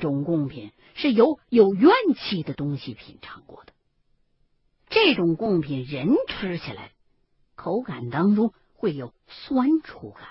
种贡品是由有怨气的东西品尝过的。这种贡品人吃起来，口感当中会有酸楚感，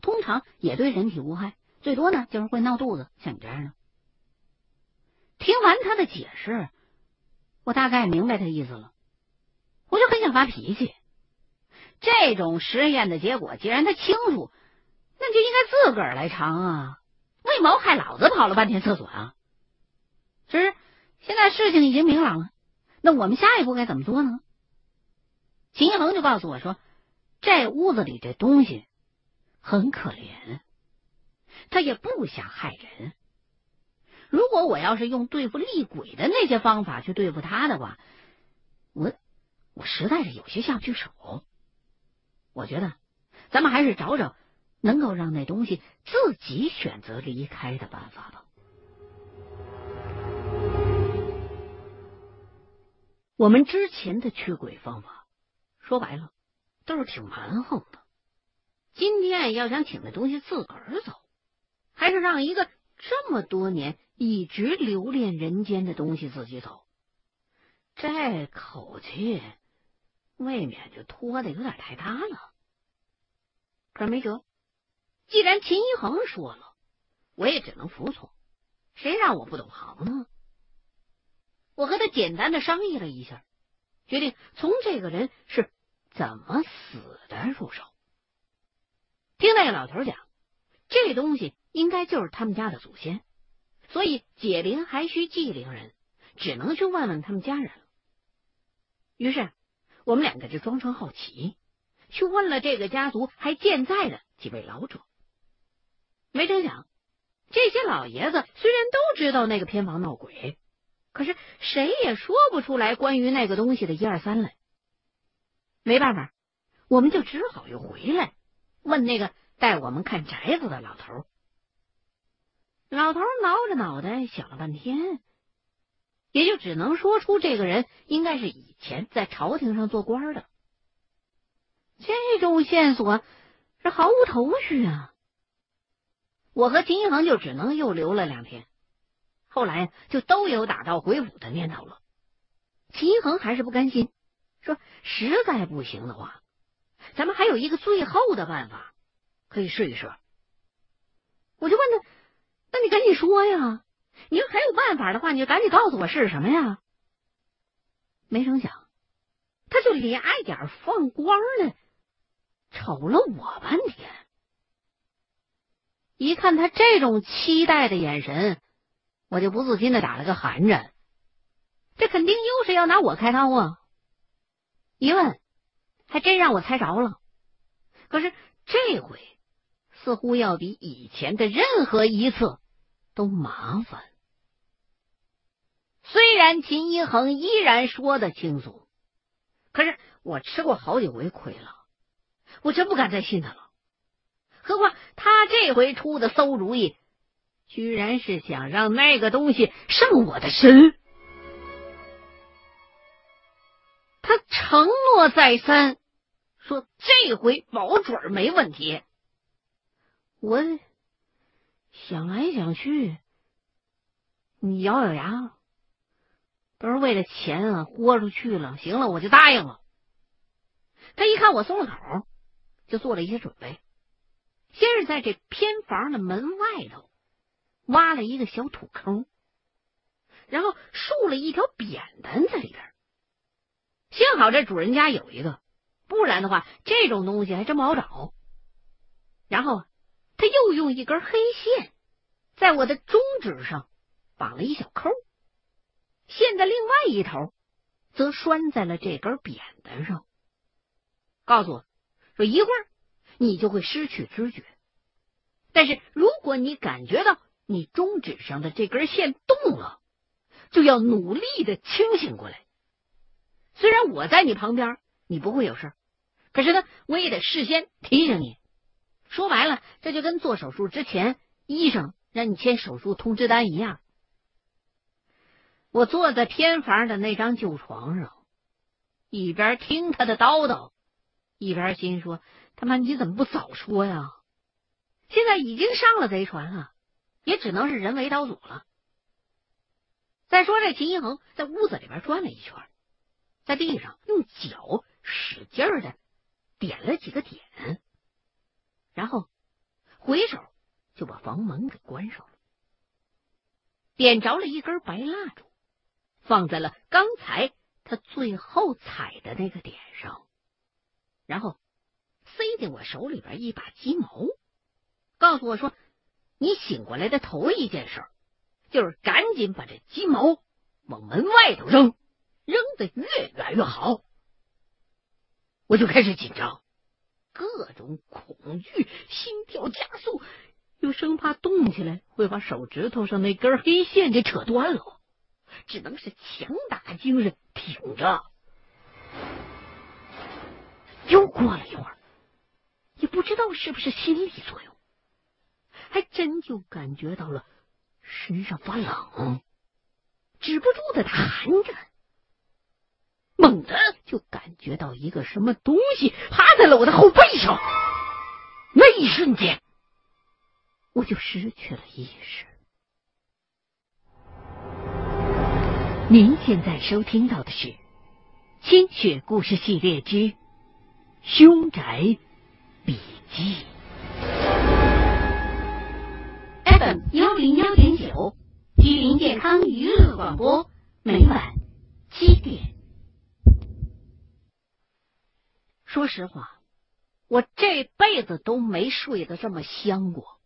通常也对人体无害，最多呢就是会闹肚子，像你这样的。听完他的解释，我大概明白他意思了，我就很想发脾气。这种实验的结果，既然他清楚，那就应该自个儿来尝啊，为毛害老子跑了半天厕所啊？只是现在事情已经明朗了。那我们下一步该怎么做呢？秦一恒就告诉我说：“这屋子里这东西很可怜，他也不想害人。如果我要是用对付厉鬼的那些方法去对付他的话，我我实在是有些下不去手。我觉得咱们还是找找能够让那东西自己选择离开的办法吧。”我们之前的驱鬼方法，说白了都是挺蛮横的。今天要想请那东西自个儿走，还是让一个这么多年一直留恋人间的东西自己走，这口气未免就拖的有点太大了。可没辙，既然秦一恒说了，我也只能服从。谁让我不懂行呢？我和他简单的商议了一下，决定从这个人是怎么死的入手。听那个老头讲，这东西应该就是他们家的祖先，所以解铃还需系铃人，只能去问问他们家人了。于是我们两个就装成好奇，去问了这个家族还健在的几位老者。没成想，这些老爷子虽然都知道那个偏房闹鬼。可是谁也说不出来关于那个东西的一二三来，没办法，我们就只好又回来问那个带我们看宅子的老头。老头挠着脑袋想了半天，也就只能说出这个人应该是以前在朝廷上做官的。这种线索是毫无头绪啊！我和秦一恒就只能又留了两天。后来就都有打道回府的念头了。秦一恒还是不甘心，说：“实在不行的话，咱们还有一个最后的办法，可以试一试。”我就问他：“那你赶紧说呀！你要还有办法的话，你就赶紧告诉我是什么呀？”没成想，他就俩眼放光的瞅了我半天。一看他这种期待的眼神。我就不自禁的打了个寒颤，这肯定又是要拿我开刀啊！一问，还真让我猜着了。可是这回似乎要比以前的任何一次都麻烦。虽然秦一恒依然说的轻松，可是我吃过好几回亏了，我真不敢再信他了。何况他这回出的馊主意。居然是想让那个东西上我的身，他承诺再三，说这回保准没问题。我想来想去，你咬咬牙，都是为了钱啊，豁出去了。行了，我就答应了。他一看我松了口，就做了一些准备，先是在这偏房的门外头。挖了一个小土坑，然后竖了一条扁担在里边。幸好这主人家有一个，不然的话，这种东西还真不好找。然后他又用一根黑线在我的中指上绑了一小扣，线的另外一头则拴在了这根扁担上，告诉我说一会儿你就会失去知觉，但是如果你感觉到。你中指上的这根线动了，就要努力的清醒过来。虽然我在你旁边，你不会有事，可是呢，我也得事先提醒你。说白了，这就跟做手术之前医生让你签手术通知单一样。我坐在偏房的那张旧床上，一边听他的叨叨，一边心说：他妈，你怎么不早说呀？现在已经上了贼船了。也只能是人为刀俎了。再说这秦一恒在屋子里边转了一圈，在地上用脚使劲的点了几个点，然后回手就把房门给关上了，点着了一根白蜡烛，放在了刚才他最后踩的那个点上，然后塞进我手里边一把鸡毛，告诉我说：“你醒过来的头一件事。”就是赶紧把这鸡毛往门外头扔，扔的越远越好。我就开始紧张，各种恐惧，心跳加速，又生怕动起来会把手指头上那根黑线给扯断了，只能是强打精神挺着。又过了一会儿，也不知道是不是心理作用，还真就感觉到了。身上发冷，止不住的弹着，猛地就感觉到一个什么东西趴在了我的后背上，那一瞬间，我就失去了意识。您现在收听到的是《清雪故事系列之凶宅笔记》。FM 幺零幺点九，吉林健康娱乐广播，每晚七点。说实话，我这辈子都没睡得这么香过。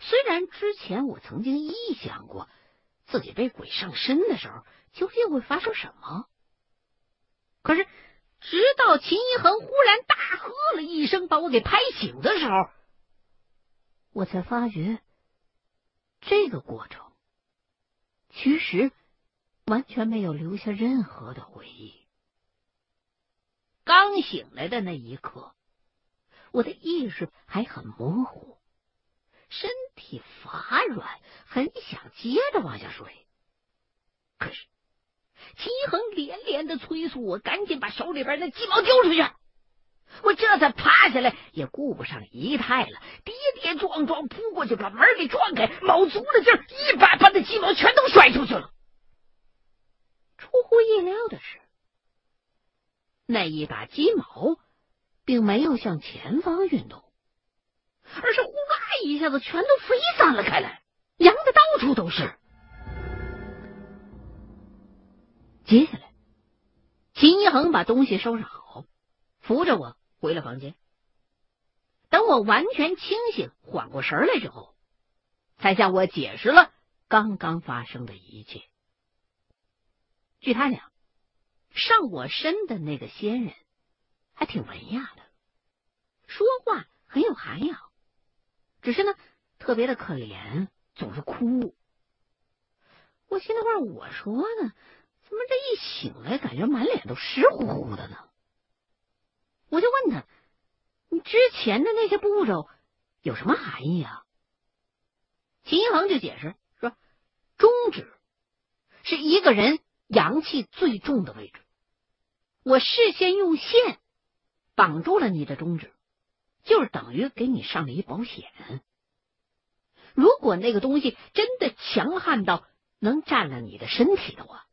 虽然之前我曾经臆想过自己被鬼上身的时候究竟会发生什么，可是直到秦一恒忽然大喝了一声，把我给拍醒的时候。我才发觉，这个过程其实完全没有留下任何的回忆。刚醒来的那一刻，我的意识还很模糊，身体乏软，很想接着往下睡。可是齐恒连连的催促我，赶紧把手里边那鸡毛丢出去。我这才爬起来，也顾不上仪态了，跌跌撞撞扑过去，把门给撞开，卯足了劲儿，一把把那鸡毛全都甩出去了。出乎意料的是，那一把鸡毛并没有向前方运动，而是呼啦一下子全都飞散了开来，扬的到处都是。接下来，秦一恒把东西收拾好，扶着我。回了房间，等我完全清醒、缓过神来之后，才向我解释了刚刚发生的一切。据他讲，上我身的那个仙人还挺文雅的，说话很有涵养，只是呢特别的可怜，总是哭。我心里话，我说呢，怎么这一醒来，感觉满脸都湿乎乎的呢？我就问他：“你之前的那些步骤有什么含义啊？”秦一恒就解释说：“中指是一个人阳气最重的位置，我事先用线绑住了你的中指，就是等于给你上了一保险。如果那个东西真的强悍到能占了你的身体的话，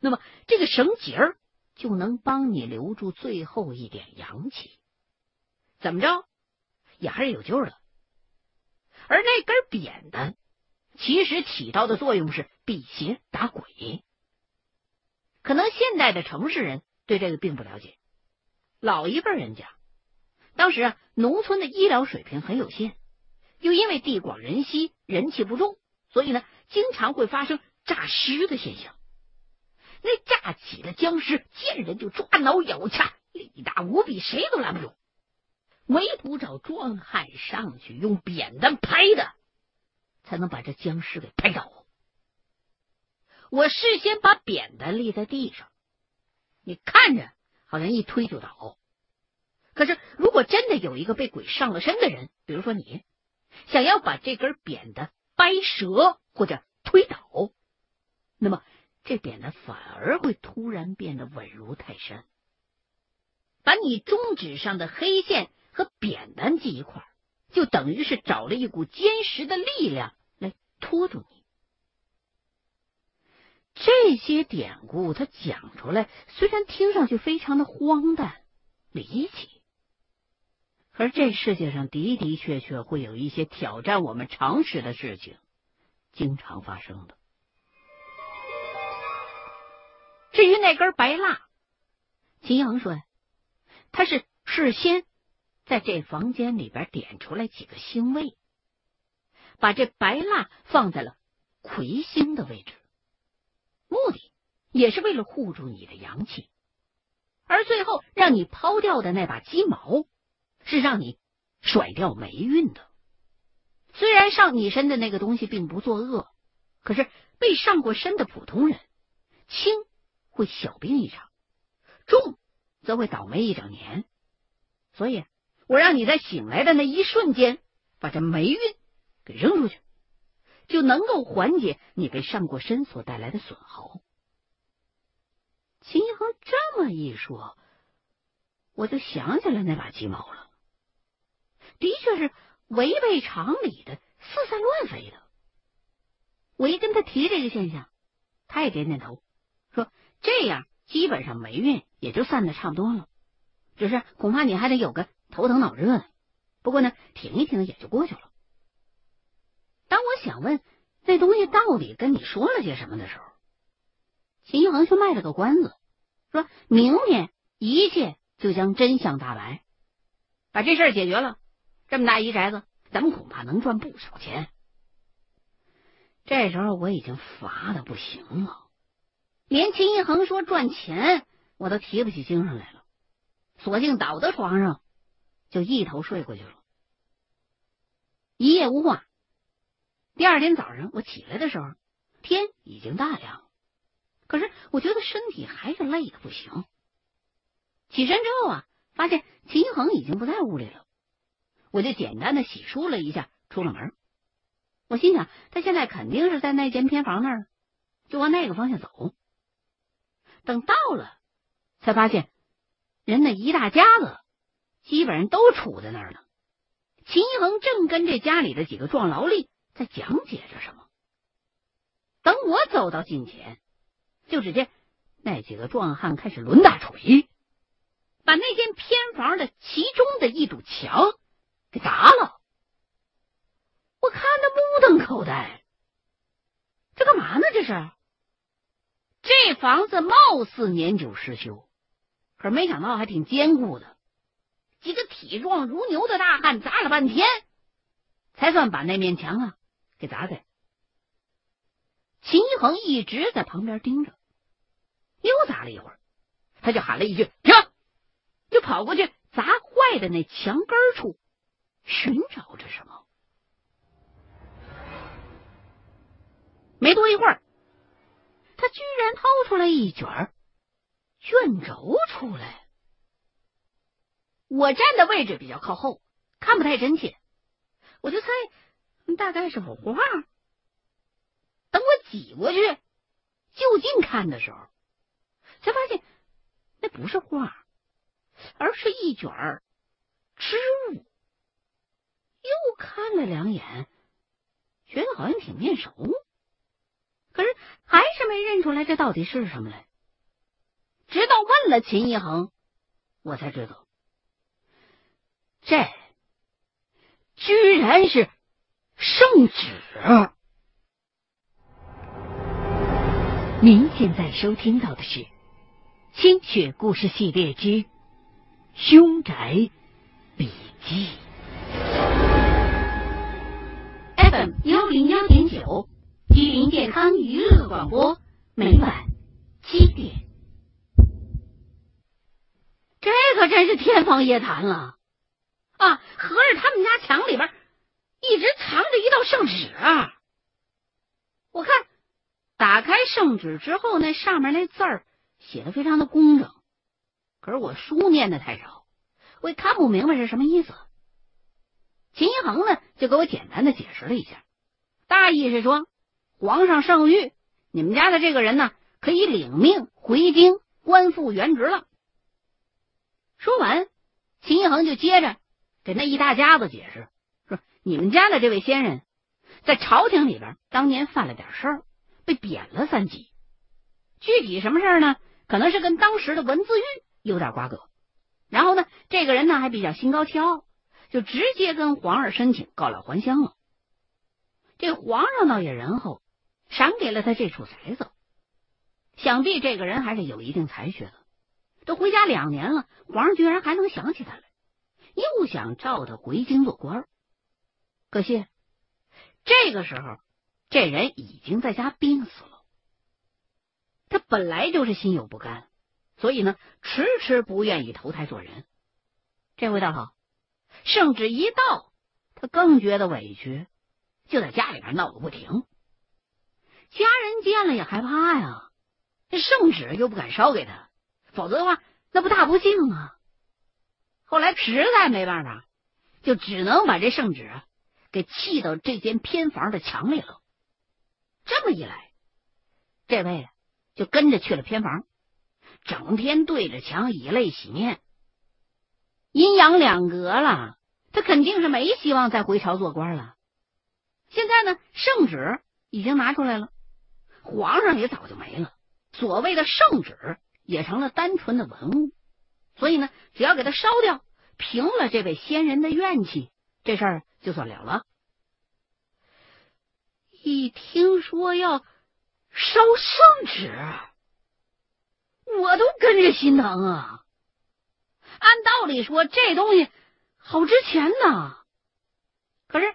那么这个绳结儿。”就能帮你留住最后一点阳气，怎么着也还是有救的。而那根扁担其实起到的作用是辟邪打鬼。可能现代的城市人对这个并不了解，老一辈人讲，当时啊，农村的医疗水平很有限，又因为地广人稀，人气不重，所以呢，经常会发生诈尸的现象。那炸起的僵尸见人就抓挠咬掐，力大无比，谁都拦不住。唯独找壮汉上去用扁担拍的，才能把这僵尸给拍倒。我事先把扁担立在地上，你看着好像一推就倒。可是如果真的有一个被鬼上了身的人，比如说你，想要把这根扁担掰折或者推倒，那么。这扁担反而会突然变得稳如泰山，把你中指上的黑线和扁担系一块就等于是找了一股坚实的力量来拖住你。这些典故他讲出来，虽然听上去非常的荒诞离奇，可是这世界上的的确确会有一些挑战我们常识的事情，经常发生的。至于那根白蜡，秦阳说呀，他是事先在这房间里边点出来几个星位，把这白蜡放在了魁星的位置。目的也是为了护住你的阳气，而最后让你抛掉的那把鸡毛，是让你甩掉霉运的。虽然上你身的那个东西并不作恶，可是被上过身的普通人，轻会小病一场，重则会倒霉一整年。所以，我让你在醒来的那一瞬间，把这霉运给扔出去。就能够缓解你被上过身所带来的损耗。秦一恒这么一说，我就想起来那把鸡毛了，的确是违背常理的，四散乱飞的。我一跟他提这个现象，他也点点头，说：“这样基本上霉运也就散的差不多了，只是恐怕你还得有个头疼脑热的。不过呢，停一停也就过去了。”当我想问那东西到底跟你说了些什么的时候，秦一恒却卖了个关子，说明天一切就将真相大白，把这事儿解决了，这么大一宅子，咱们恐怕能赚不少钱。这时候我已经乏的不行了，连秦一恒说赚钱我都提不起精神来了，索性倒在床上就一头睡过去了，一夜无话。第二天早上，我起来的时候，天已经大亮了。可是我觉得身体还是累的不行。起身之后啊，发现秦一恒已经不在屋里了，我就简单的洗漱了一下，出了门。我心想，他现在肯定是在那间偏房那儿，就往那个方向走。等到了，才发现人那一大家子基本上都杵在那儿呢。秦一恒正跟这家里的几个壮劳力。在讲解着什么？等我走到近前，就只见那几个壮汉开始抡大锤，把那间偏房的其中的一堵墙给砸了。我看得目瞪口呆，这干嘛呢？这是？这房子貌似年久失修，可是没想到还挺坚固的。几个体壮如牛的大汉砸了半天，才算把那面墙啊。给砸开！秦一恒一直在旁边盯着，又砸了一会儿，他就喊了一句“停”，就跑过去砸坏的那墙根处寻找着什么。没多一会儿，他居然掏出来一卷卷轴出来。我站的位置比较靠后，看不太真切，我就猜。大概是幅画。等我挤过去就近看的时候，才发现那不是画，而是一卷织物。又看了两眼，觉得好像挺面熟，可是还是没认出来这到底是什么来。直到问了秦一恒，我才知道，这居然是。圣旨。您现在收听到的是《清雪故事系列之凶宅笔记》。FM 幺零幺点九，吉林健康娱乐广播，每晚七点。这可真是天方夜谭了啊！合着他们家墙里边。一直藏着一道圣旨啊！我看打开圣旨之后，那上面那字儿写的非常的工整，可是我书念的太少，我也看不明白是什么意思。秦一恒呢，就给我简单的解释了一下，大意是说，皇上圣谕，你们家的这个人呢，可以领命回京，官复原职了。说完，秦一恒就接着给那一大家子解释。说你们家的这位先人在朝廷里边当年犯了点事儿，被贬了三级。具体什么事儿呢？可能是跟当时的文字狱有点瓜葛。然后呢，这个人呢还比较心高气傲，就直接跟皇上申请告老还乡了。这皇上倒也仁厚，赏给了他这处宅子。想必这个人还是有一定才学的。都回家两年了，皇上居然还能想起他来，又想召他回京做官。可惜这个时候，这人已经在家病死了。他本来就是心有不甘，所以呢，迟迟不愿意投胎做人。这回倒好，圣旨一到，他更觉得委屈，就在家里边闹个不停。家人见了也害怕呀，这圣旨又不敢烧给他。否则的话，那不大不幸啊！后来实在没办法，就只能把这圣旨给砌到这间偏房的墙里了。这么一来，这位就跟着去了偏房，整天对着墙以泪洗面，阴阳两隔了。他肯定是没希望再回朝做官了。现在呢，圣旨已经拿出来了，皇上也早就没了。所谓的圣旨。也成了单纯的文物，所以呢，只要给他烧掉，平了这位先人的怨气，这事儿就算了了。一听说要烧圣旨，我都跟着心疼啊！按道理说，这东西好值钱呐，可是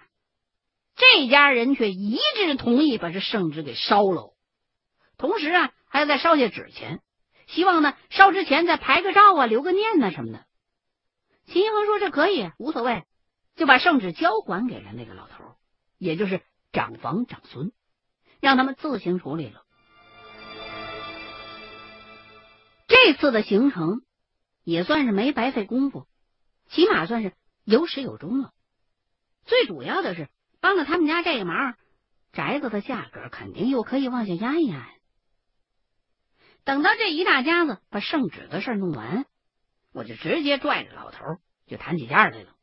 这家人却一致同意把这圣旨给烧了，同时啊，还要再烧些纸钱。希望呢，烧之前再拍个照啊，留个念呢什么的。秦一恒说：“这可以，无所谓。”就把圣旨交还给了那个老头，也就是长房长孙，让他们自行处理了。这次的行程也算是没白费功夫，起码算是有始有终了。最主要的是帮了他们家这个忙，宅子的价格肯定又可以往下压一压。等到这一大家子把圣旨的事弄完，我就直接拽着老头就谈起价来了。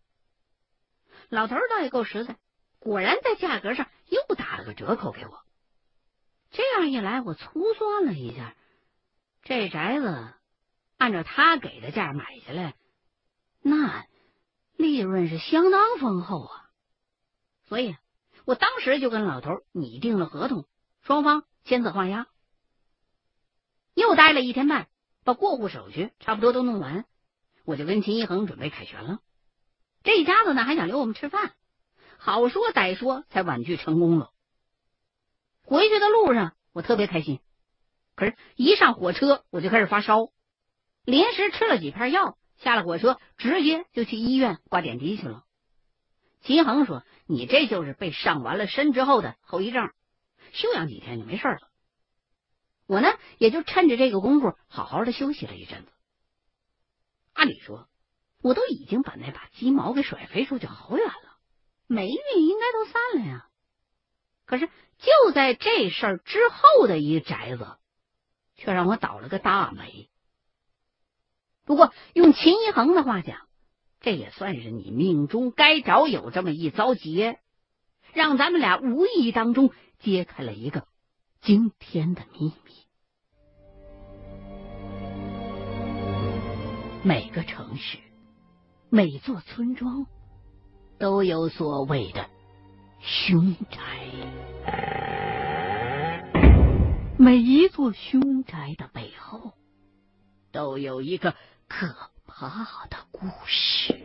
老头倒也够实在，果然在价格上又打了个折扣给我。这样一来，我粗算了一下，这宅子按照他给的价买下来，那利润是相当丰厚啊。所以，我当时就跟老头拟定了合同，双方签字画押。又待了一天半，把过户手续差不多都弄完，我就跟秦一恒准备凯旋了。这一家子呢还想留我们吃饭，好说歹说才婉拒成功了。回去的路上我特别开心，可是，一上火车我就开始发烧，临时吃了几片药，下了火车直接就去医院挂点滴去了。秦恒说：“你这就是被上完了身之后的后遗症，休养几天就没事了。”我呢，也就趁着这个功夫好好的休息了一阵子。按理说，我都已经把那把鸡毛给甩飞出去好远了，霉运应该都散了呀。可是就在这事儿之后的一宅子，却让我倒了个大霉。不过用秦一恒的话讲，这也算是你命中该着有这么一遭劫，让咱们俩无意当中揭开了一个惊天的秘密。每个城市，每座村庄，都有所谓的凶宅。每一座凶宅的背后，都有一个可怕的故事。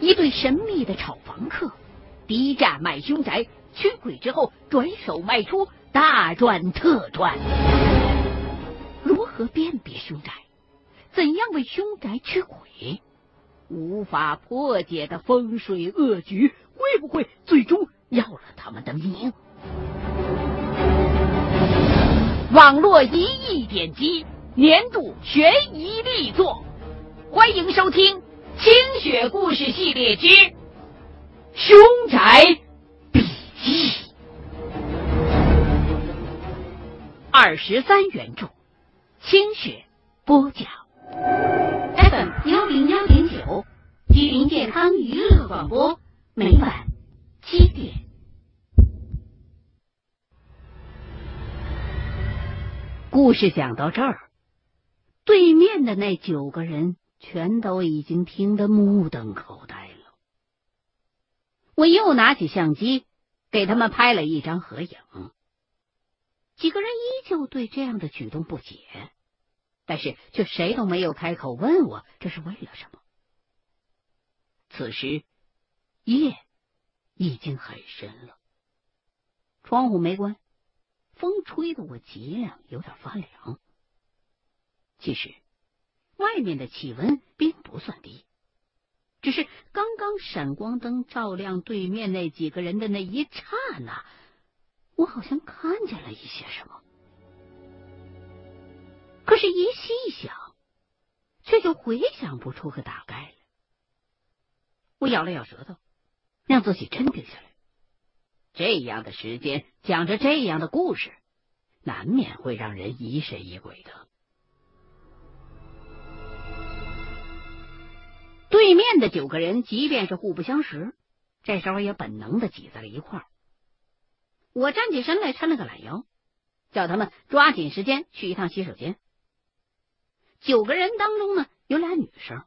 一对神秘的炒房客，低价买凶宅，驱鬼之后转手卖出。大赚特赚，如何辨别凶宅？怎样为凶宅驱鬼？无法破解的风水恶局，会不会最终要了他们的命？网络一亿点击，年度悬疑力作，欢迎收听《清雪故事系列之凶宅笔记》。二十三原著，清雪播讲。FM 幺零幺点。九，吉林健康娱乐广播，每晚七点。故事讲到这儿，对面的那九个人全都已经听得目瞪口。我又拿起相机给他们拍了一张合影。几个人依旧对这样的举动不解，但是却谁都没有开口问我这是为了什么。此时夜已经很深了，窗户没关。风吹得我脊梁有点发凉。其实外面的气温并不算低，只是刚刚闪光灯照亮对面那几个人的那一刹那，我好像看见了一些什么。可是，一细想，却就回想不出个大概来。我咬了咬舌头，让自己镇定下来。这样的时间讲着这样的故事，难免会让人疑神疑鬼的。对面的九个人，即便是互不相识，这时候也本能的挤在了一块儿。我站起身来，抻了个懒腰，叫他们抓紧时间去一趟洗手间。九个人当中呢，有俩女生，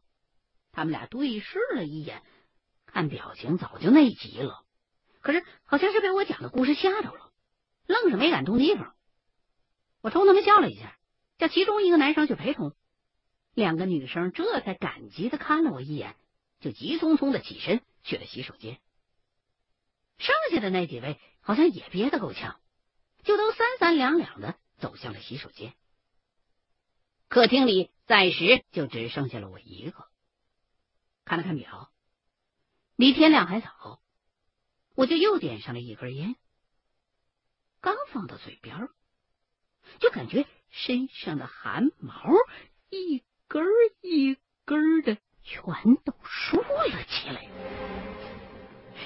他们俩对视了一眼，看表情早就内急了。可是，好像是被我讲的故事吓着了，愣是没敢动地方。我冲他们笑了一下，叫其中一个男生去陪同。两个女生这才感激的看了我一眼，就急匆匆的起身去了洗手间。剩下的那几位好像也憋得够呛，就都三三两两的走向了洗手间。客厅里暂时就只剩下了我一个。看了看表，离天亮还早。我就又点上了一根烟，刚放到嘴边，就感觉身上的汗毛一根一根的全都竖了起来。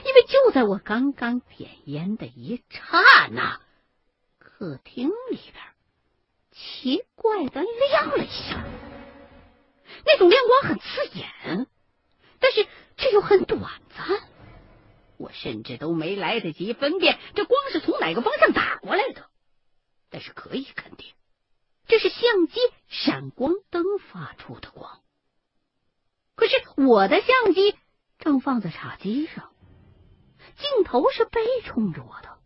因为就在我刚刚点烟的一刹那，客厅里边奇怪的亮了一下，那种亮光很刺眼，但是却又很短暂。我甚至都没来得及分辨这光是从哪个方向打过来的，但是可以肯定，这是相机闪光灯发出的光。可是我的相机正放在茶几上，镜头是背冲着我的，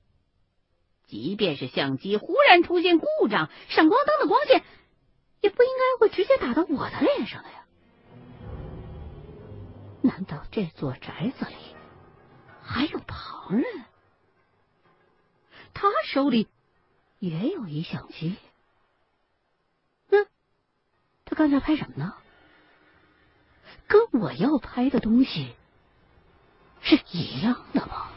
即便是相机忽然出现故障，闪光灯的光线也不应该会直接打到我的脸上的呀？难道这座宅子里？还有旁人，他手里也有一相机。刚才拍什么呢？跟我要拍的东西是一样的吗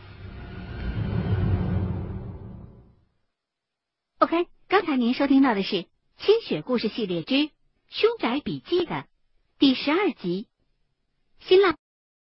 ？OK，刚才您收听到的是《清雪故事系列之凶宅笔记》的第十二集，新浪。